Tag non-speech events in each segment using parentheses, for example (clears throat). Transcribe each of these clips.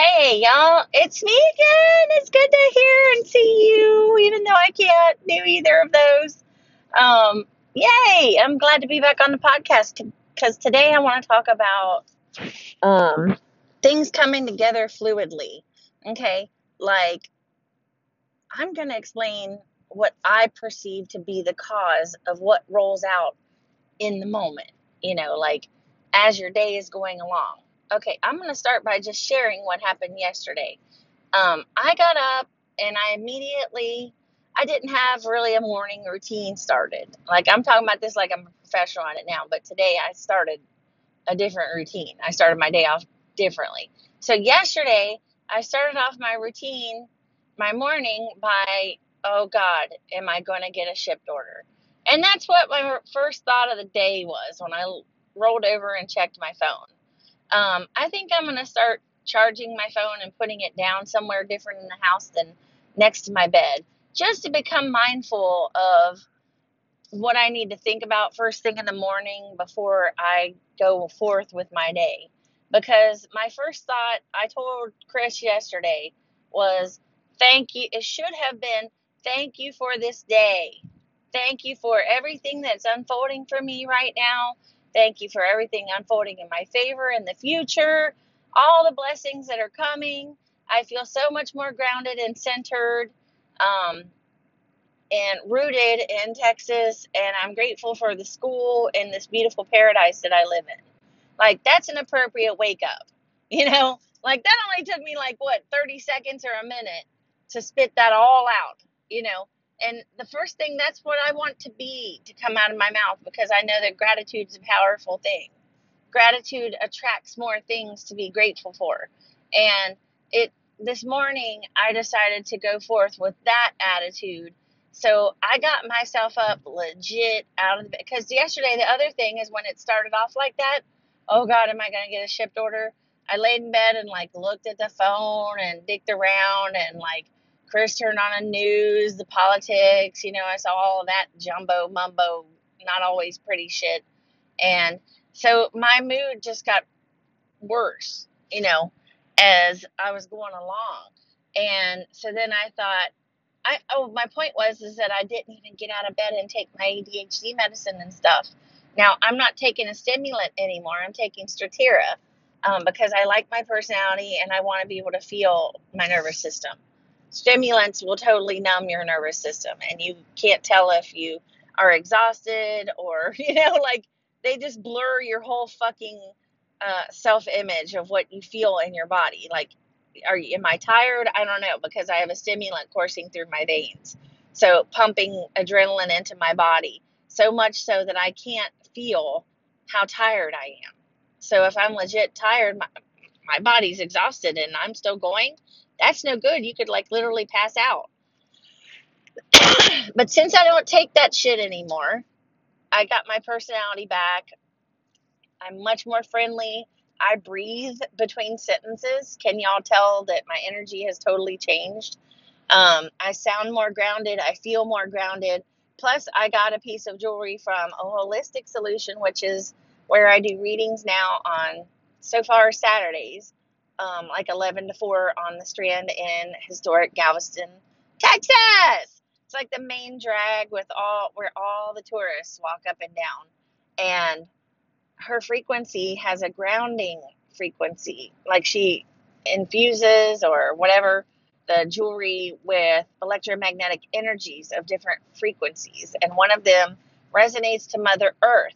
Hey, y'all, it's me again. It's good to hear and see you, even though I can't do either of those. Um, yay, I'm glad to be back on the podcast because today I want to talk about um, things coming together fluidly. Okay, like I'm going to explain what I perceive to be the cause of what rolls out in the moment, you know, like as your day is going along. Okay, I'm going to start by just sharing what happened yesterday. Um, I got up and I immediately, I didn't have really a morning routine started. Like I'm talking about this like I'm a professional on it now, but today I started a different routine. I started my day off differently. So yesterday I started off my routine, my morning by, oh God, am I going to get a Shipt order? And that's what my first thought of the day was when I rolled over and checked my phone. Um, I think I'm going to start charging my phone and putting it down somewhere different in the house than next to my bed, just to become mindful of what I need to think about first thing in the morning before I go forth with my day. Because my first thought, I told Chris yesterday, was thank you. It should have been thank you for this day. Thank you for everything that's unfolding for me right now. Thank you for everything unfolding in my favor in the future, all the blessings that are coming. I feel so much more grounded and centered um, and rooted in Texas, and I'm grateful for the school and this beautiful paradise that I live in. Like, that's an appropriate wake up, (laughs) you know? Like, that only took me, like, what, 30 seconds or a minute to spit that all out, you know? And the first thing, that's what I want to be to come out of my mouth because I know that gratitude is a powerful thing. Gratitude attracts more things to be grateful for. And it this morning I decided to go forth with that attitude. So I got myself up legit out of the bed because yesterday the other thing is when it started off like that, oh God, am I gonna get a Shipt order? I laid in bed and like looked at the phone and dicked around and like Chris turned on the news, the politics, you know, I saw all of that jumbo mumbo, not always pretty shit. And so my mood just got worse, you know, as I was going along. And so then I thought, I oh my point was is that I didn't even get out of bed and take my ADHD medicine and stuff. Now I'm not taking a stimulant anymore. I'm taking Strattera um, because I like my personality and I want to be able to feel my nervous system stimulants will totally numb your nervous system and you can't tell if you are exhausted or (laughs) you know like they just blur your whole fucking uh, self image of what you feel in your body. Like are you am i tired? I don't know because i have a stimulant coursing through my veins. So pumping adrenaline into my body so much so that i can't feel how tired i am. So if i'm legit tired my, my body's exhausted and i'm still going that's no good. You could like literally pass out. (coughs) but since I don't take that shit anymore, I got my personality back. I'm much more friendly. I breathe between sentences. Can y'all tell that my energy has totally changed? Um, I sound more grounded. I feel more grounded. Plus, I got a piece of jewelry from a holistic solution, which is where I do readings now on so far Saturdays um, like 11 to 4 on the Strand in historic Galveston, Texas. It's like the main drag with all where all the tourists walk up and down. And her frequency has a grounding frequency. Like she infuses or whatever the jewelry with electromagnetic energies of different frequencies. And one of them resonates to Mother Earth.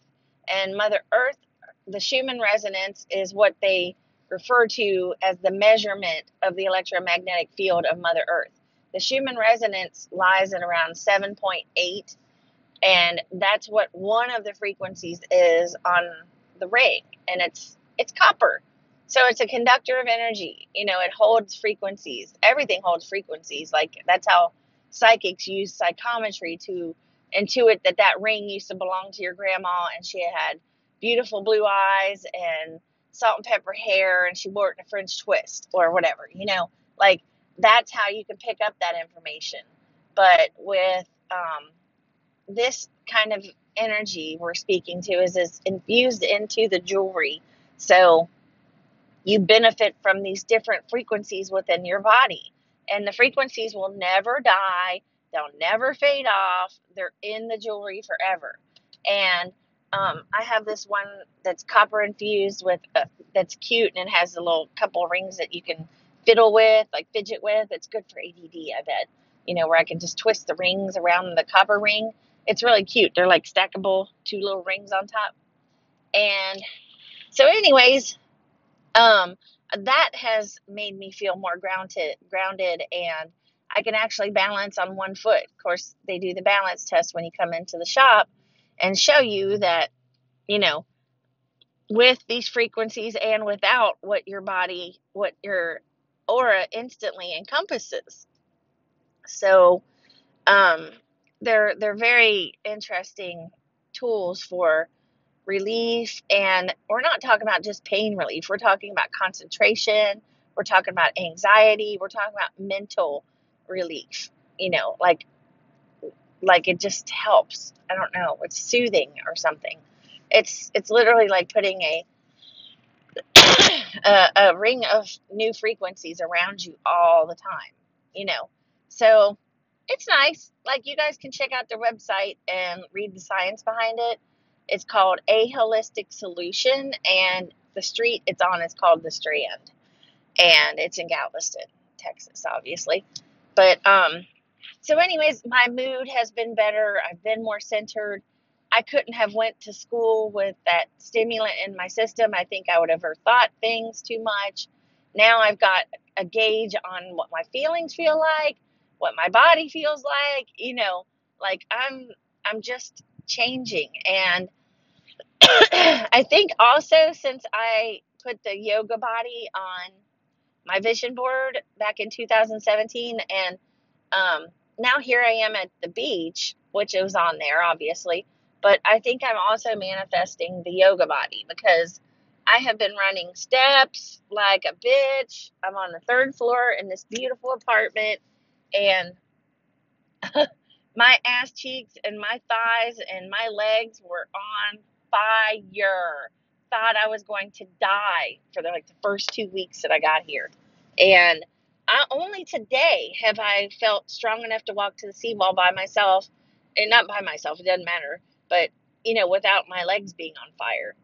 And Mother Earth, the Schumann resonance is what they referred to as the measurement of the electromagnetic field of Mother Earth. The Schumann resonance lies at around 7.8, and that's what one of the frequencies is on the ring, and it's it's copper. So it's a conductor of energy. You know, it holds frequencies. Everything holds frequencies. Like that's how psychics use psychometry to intuit that that ring used to belong to your grandma, and she had beautiful blue eyes and salt and pepper hair and she wore it in a French twist or whatever, you know, like that's how you can pick up that information. But with um, this kind of energy we're speaking to is is infused into the jewelry. So you benefit from these different frequencies within your body. And the frequencies will never die, they'll never fade off. They're in the jewelry forever. And um, I have this one that's copper infused with uh, that's cute and it has a little couple rings that you can fiddle with, like fidget with. It's good for ADD, I bet. You know, where I can just twist the rings around the copper ring. It's really cute. They're like stackable, two little rings on top. And so, anyways, um, that has made me feel more grounded, grounded, and I can actually balance on one foot. Of course, they do the balance test when you come into the shop and show you that, you know, with these frequencies and without what your body, what your aura instantly encompasses. So, um, they're they're very interesting tools for relief and we're not talking about just pain relief. We're talking about concentration. We're talking about anxiety. We're talking about mental relief you know like like it just helps. I don't know it's soothing or something. It's it's literally like putting a (coughs) a, a ring of new frequencies around you all the time you know? So it's nice. Like you guys can check out their website and read the science behind it. It's called A Holistic Solution, and the street it's on is called The Strand, and it's in Galveston, Texas, obviously. But um, so, anyways, my mood has been better. I've been more centered. I couldn't have went to school with that stimulant in my system. I think I would have thought things too much. Now I've got a gauge on what my feelings feel like, what my body feels like. You know, like I'm I'm just changing. And (clears throat) I think also since I put the yoga body on my vision board back in 2017, and um, now here I am at the beach, which was on there, obviously. But I think I'm also manifesting the yoga body because I have been running steps like a bitch. I'm on the third floor in this beautiful apartment, and (laughs) my ass cheeks and my thighs and my legs were on fire. Thought I was going to die for the, like the first two weeks that I got here, and I, only today have I felt strong enough to walk to the seawall by myself, and not by myself. It doesn't matter, but you know, without my legs being on fire.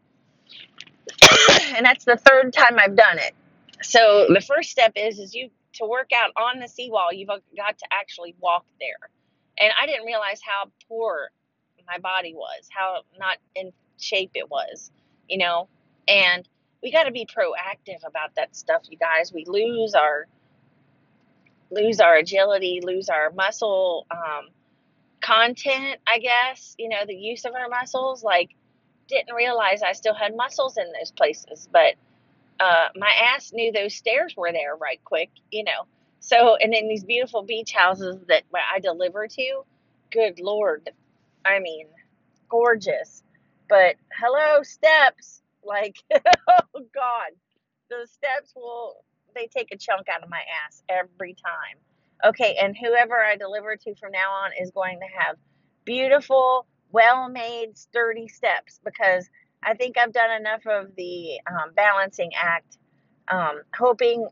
(coughs) and that's the third time I've done it. So the first step is is you to work out on the seawall. You've got to actually walk there and I didn't realize how poor my body was, how not in shape it was, you know. And we got to be proactive about that stuff, you guys. We lose our lose our agility, lose our muscle um, content, I guess. You know, the use of our muscles. Like, didn't realize I still had muscles in those places, but uh, my ass knew those stairs were there right quick, you know. So, and then these beautiful beach houses that I deliver to, good Lord, I mean, gorgeous. But hello, steps. Like, (laughs) oh God, the steps will, they take a chunk out of my ass every time. Okay, and whoever I deliver to from now on is going to have beautiful, well made, sturdy steps because I think I've done enough of the um, balancing act, um, hoping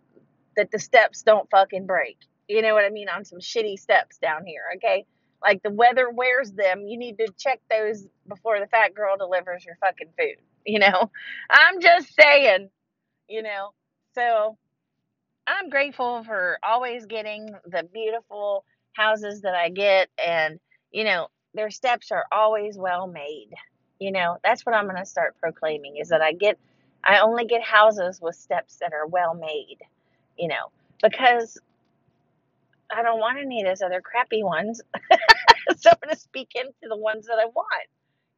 that the steps don't fucking break. You know what I mean? On some shitty steps down here, okay? Like the weather wears them. You need to check those before the fat girl delivers your fucking food. You know? (laughs) I'm just saying, you know? So I'm grateful for always getting the beautiful houses that I get. And, you know, their steps are always well made. You know, that's what I'm going to start proclaiming is that I get, I only get houses with steps that are well made you know, because I don't want any of those other crappy ones. (laughs) so I'm going to speak into the ones that I want.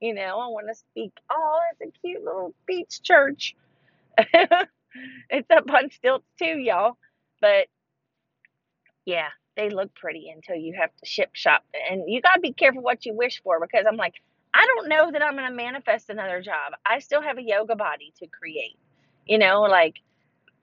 You know, I want to speak, oh, it's a cute little beach church. (laughs) it's up on stilts too, y'all. But yeah, they look pretty until you have to ship shop. And you got to be careful what you wish for because I'm like, I don't know that I'm going to manifest another job. I still have a yoga body to create. You know, like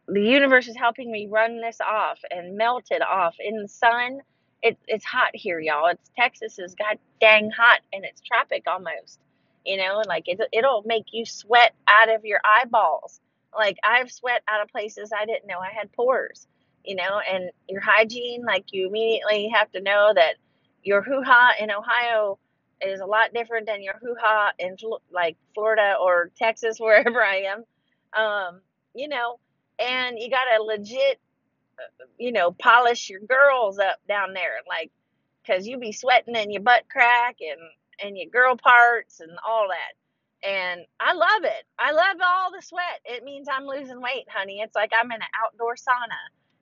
the universe is helping me run this off and melt it off in the sun. It, it's hot here, y'all. It's Texas is god dang hot and it's tropic almost. You know, like it, it'll make you sweat out of your eyeballs. Like I've sweat out of places I didn't know I had pores, you know, and your hygiene, like you immediately have to know that your hoo ha in Ohio is a lot different than your hoo ha in like Florida or Texas, (laughs) wherever I am. Um, you know, and you got to legit, you know, polish your girls up down there, like, cause you be sweating and your butt crack and and your girl parts and all that and I love it. I love all the sweat. It means I'm losing weight, honey. It's like I'm in an outdoor sauna,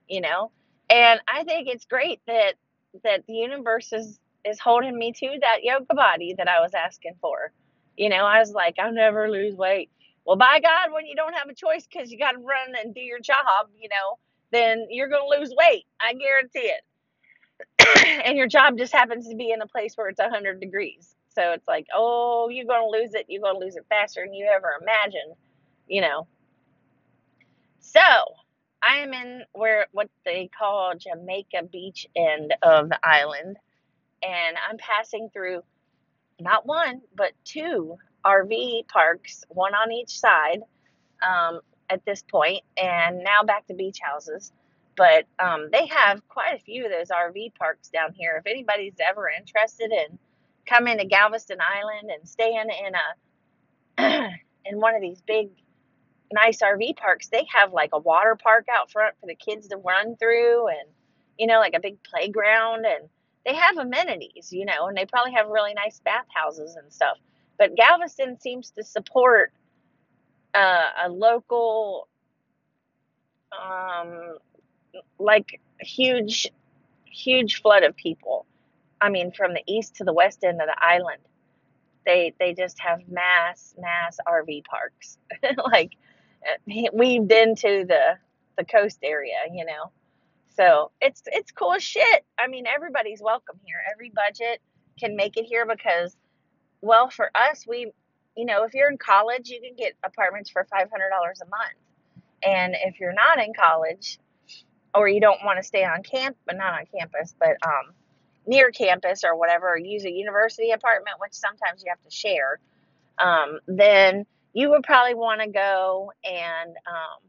you know. And I think it's great that that the universe is is holding me to that yoga body that I was asking for. You know, I was like, I'll never lose weight. Well, by God, when you don't have a choice because you got to run and do your job, you know, then you're going to lose weight. I guarantee it. (coughs) and your job just happens to be in a place where it's 100 degrees. So it's like, oh, you're going to lose it. You're going to lose it faster than you ever imagined, you know. So I am in where what they call Jamaica Beach end of the island, and I'm passing through not one but two RV parks, one on each side um, at this point, and now back to beach houses. But um, they have quite a few of those RV parks down here. If anybody's ever interested in coming to Galveston Island and staying in a (clears throat) in one of these big nice RV parks, they have like a water park out front for the kids to run through and you know like a big playground and they have amenities, you know, and they probably have really nice bathhouses and stuff. But Galveston seems to support uh, a local um, like huge, huge flood of people. I mean, from the east to the west end of the island, they they just have mass mass RV parks, (laughs) like uh, weaved into the the coast area, you know. So it's it's cool as shit. I mean, everybody's welcome here. Every budget can make it here because, well, for us, we, you know, if you're in college, you can get apartments for five hundred dollars a month, and if you're not in college, or you don't want to stay on camp, but not on campus, but um, near campus or whatever, use a university apartment, which sometimes you have to share, um, then you would probably want to go and um,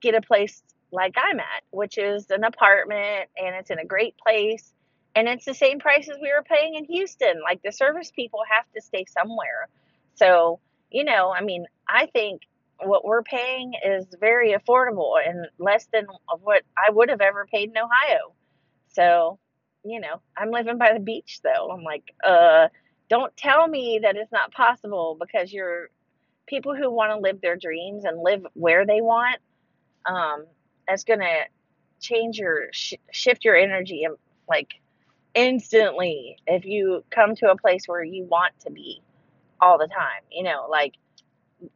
get a place like I'm at, which is an apartment and it's in a great place. And it's the same price as we were paying in Houston. Like the service people have to stay somewhere. So, you know, I mean, I think what we're paying is very affordable and less than what I would have ever paid in Ohio. So, you know, I'm living by the beach though. I'm like, uh, don't tell me that it's not possible because you're people who want to live their dreams and live where they want. Um, that's gonna change your sh- shift your energy and like instantly if you come to a place where you want to be all the time. You know, like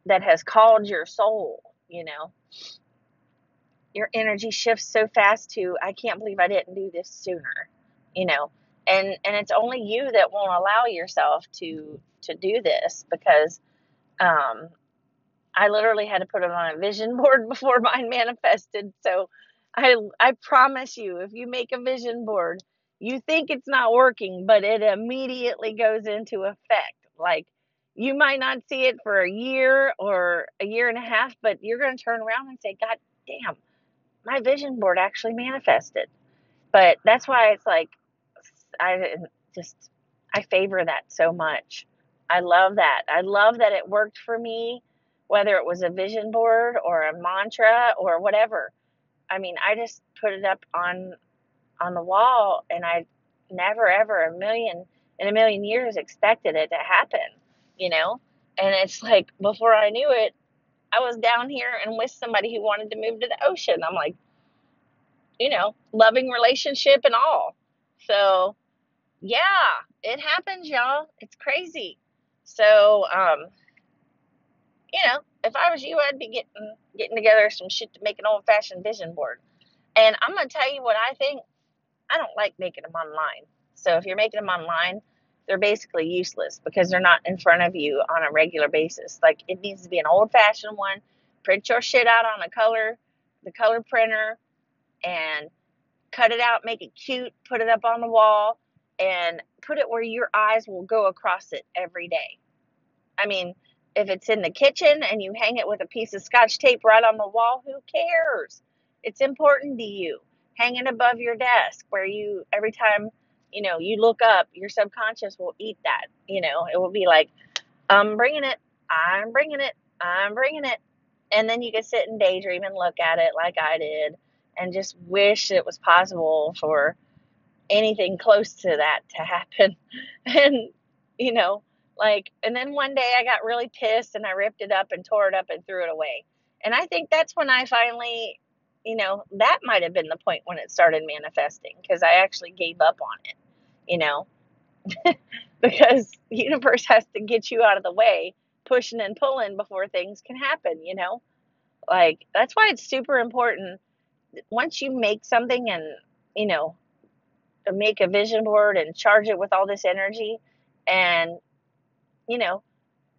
that has called your soul. You know, your energy shifts so fast to I can't believe I didn't do this sooner you know and and it's only you that won't allow yourself to to do this because um I literally had to put it on a vision (laughs) board before mine manifested. So I I promise you if you make a vision board you think it's not working but it immediately goes into effect. Like you might not see it for a year or a year and a half but you're going to turn around and say god damn my vision board actually manifested. But that's why it's like I just I favor that so much. I love that. I love that it worked for me, whether it was a vision board or a mantra or whatever. I mean, I just put it up on on the wall, and I never ever a million in a million years expected it to happen. You know, and it's like before I knew it, I was down here and with somebody who wanted to move to the ocean. I'm like, you know, loving relationship and all. So yeah, it happens, y'all. It's crazy. So, um, you know, if I was you, I'd be getting getting together some shit to make an old fashioned vision board. And I'm gonna tell you what I think. I don't like making them online. So if you're making them online, they're basically useless because they're not in front of you on a regular basis. Like it needs to be an old fashioned one. Print your shit out on a color, the color printer, and cut it out, make it cute, put it up on the wall and put it where your eyes will go across it every day. I mean, if it's in the kitchen and you hang it with a piece of scotch tape right on the wall, who cares? It's important to you. Hanging above your desk where you, every time, you know, you look up, your subconscious will eat that. You know, it will be like, I'm bringing it, I'm bringing it, I'm bringing it. And then you can sit and daydream and look at it like I did and just wish it was possible for anything close to that to happen. (laughs) And, you know, like, and then one day I got really pissed and I ripped it up and tore it up and threw it away. And I think that's when I finally, you know, that might have been the point when it started manifesting because I actually gave up on it, you know, (laughs) because the universe has to get you out of the way, pushing and pulling before things can happen, you know? Like, that's why it's super important. Once you make something and, you know, make a vision board and charge it with all this energy and you know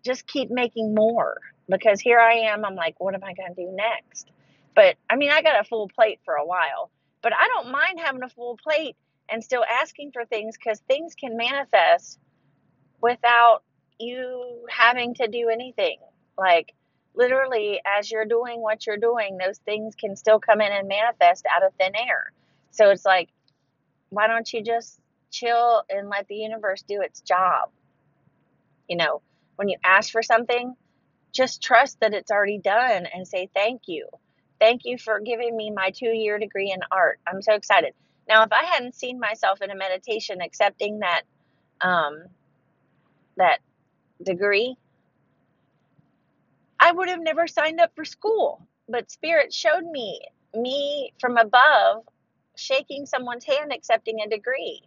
just keep making more because here i am i'm like what am i going to do next? But i mean i got a full plate for a while but i don't mind having a full plate and still asking for things because things can manifest without you having to do anything. Like literally as you're doing what you're doing those things can still come in and manifest out of thin air. So it's like why don't you just chill and let the universe do its job? You know, when you ask for something, just trust that it's already done and say thank you. Thank you for giving me my two year degree in art. I'm so excited. Now, if I hadn't seen myself in a meditation accepting that um, that degree, I would have never signed up for school. But Spirit showed me me from above shaking someone's hand accepting a degree.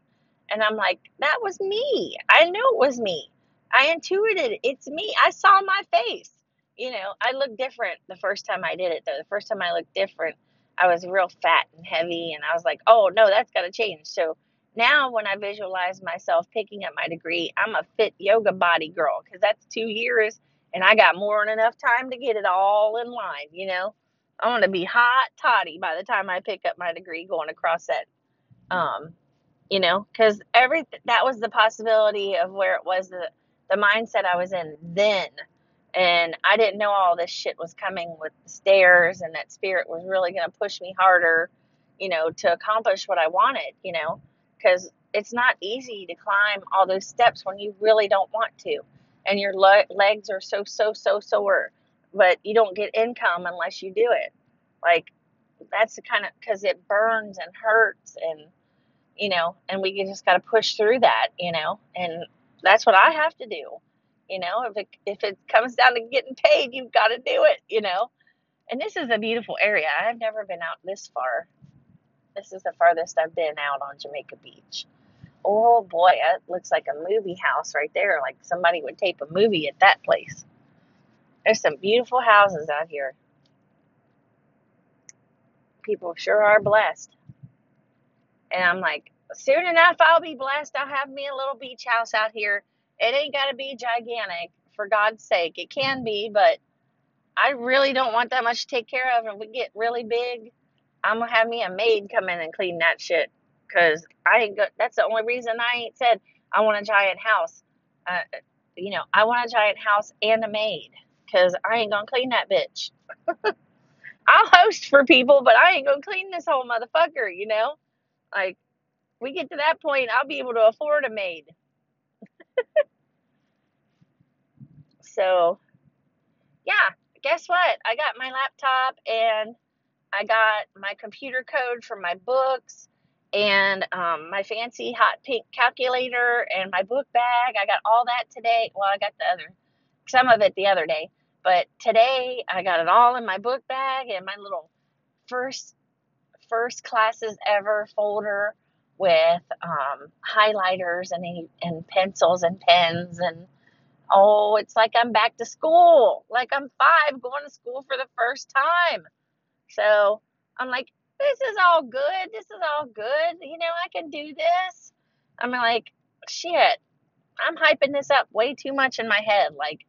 And I'm like, that was me. I knew it was me. I intuited it's me. I saw my face. You know, I looked different the first time I did it, though. The first time I looked different, I was real fat and heavy. And I was like, oh, no, that's got to change. So now when I visualize myself picking up my degree, I'm a fit yoga body girl because that's two years and I got more than enough time to get it all in line, you know? I want to be hot toddy by the time I pick up my degree going across that, um, you know, because every that was the possibility of where it was the the mindset I was in then, and I didn't know all this shit was coming with the stairs, and that spirit was really going to push me harder, you know, to accomplish what I wanted, you know, because it's not easy to climb all those steps when you really don't want to, and your le- legs are so so so sore but you don't get income unless you do it. Like that's the kind of because it burns and hurts and you know, and we just got to push through that, you know, and that's what I have to do. You know, if it if it comes down to getting paid, you've got to do it, you know. And this is a beautiful area. I've never been out this far. This is the farthest I've been out on Jamaica Beach. Oh boy, it looks like a movie house right there. Like somebody would tape a movie at that place. There's some beautiful houses out here. People sure are blessed. And I'm like, soon enough, I'll be blessed. I'll have me a little beach house out here. It ain't got to be gigantic, for God's sake. It can be, but I really don't want that much to take care of. And we get really big, I'm going to have me a maid come in and clean that shit. Because I ain't go- that's the only reason I ain't said I want a giant house. Uh, you know, I want a giant house and a maid because I ain't gonna clean that bitch. (laughs) I'll host for people, but I ain't gonna clean this whole motherfucker, you know? Like, we get to that point, I'll be able to afford a maid. (laughs) So, yeah, guess what? I got my laptop and I got my computer code for my books and um, my fancy hot pink calculator and my book bag. I got all that today. Well, I got the other, some of it the other day. But today I got it all in my book bag and my little first first classes ever folder with um, highlighters and and pencils and pens and oh, it's like I'm back to school. Like I'm five going to school for the first time. So I'm like, this is all good. This is all good. You know, I can do this. I'm like, shit, I'm hyping this up way too much in my head. Like,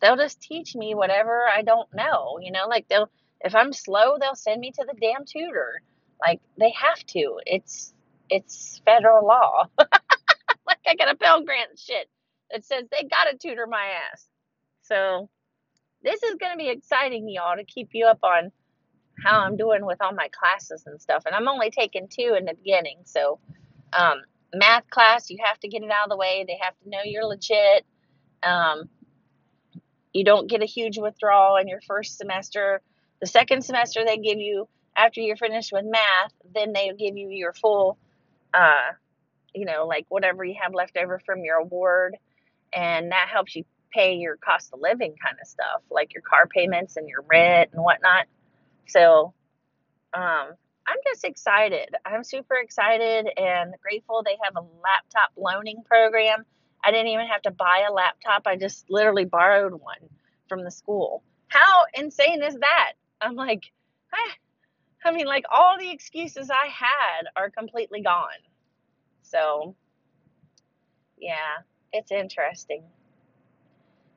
they'll just teach me whatever I don't know. You know, like they'll if I'm slow, they'll send me to the damn tutor. Like they have to. It's it's federal law. (laughs) like I got a Pell Grant shit that says they gotta tutor my ass. So this is to be exciting, y'all, to keep you up on how I'm doing with all my classes and stuff. And I'm only taking two in the beginning. So, um, math class, you have to get it out of the way. They have to know you're legit. Um, you don't get a huge withdrawal in your first semester. The second semester, they give you, after you're finished with math, then they give you your full, uh, you know, like whatever you have left over from your award. And that helps you pay your cost of living kind of stuff, like your car payments and your rent and whatnot. So, um, I'm just excited. I'm super excited and grateful they have a laptop loaning program. I didn't even have to buy a laptop. I just literally borrowed one from the school. How insane is that? I'm like, I mean, like all the excuses I had are completely gone. So, yeah, it's interesting.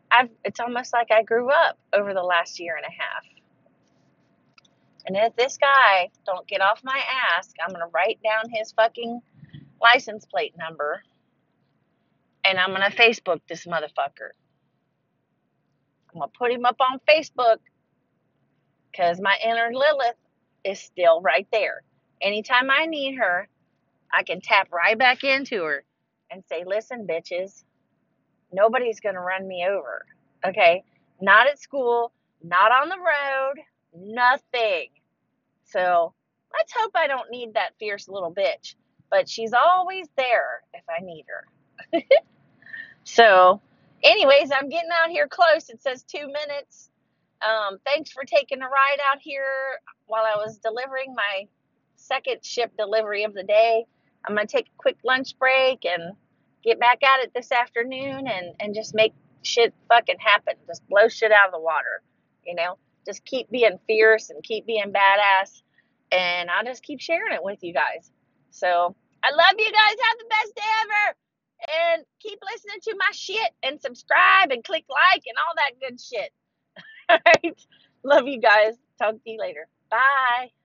I've it's almost like I grew up over the last year and a half. And if this guy don't get off my ass, I'm gonna write down his fucking license plate number and I'm gonna Facebook this motherfucker. I'm gonna put him up on Facebook because my inner Lilith is still right there. Anytime I need her, I can tap right back into her and say, listen, bitches, nobody's gonna run me over. Okay? Not at school, not on the road, nothing. So let's hope I don't need that fierce little bitch. But she's always there if I need her. (laughs) so, anyways, I'm getting out here close. It says two minutes. Um, thanks for taking a ride out here while I was delivering my second Shipt delivery of the day. I'm going to take a quick lunch break and get back at it this afternoon and, and just make shit fucking happen. Just blow shit out of the water, you know? Just keep being fierce and keep being badass. And I'll just keep sharing it with you guys. So I love you guys. Have the best day ever. And keep listening to my shit and subscribe and click like and all that good shit. (laughs) All right. Love you guys. Talk to you later. Bye.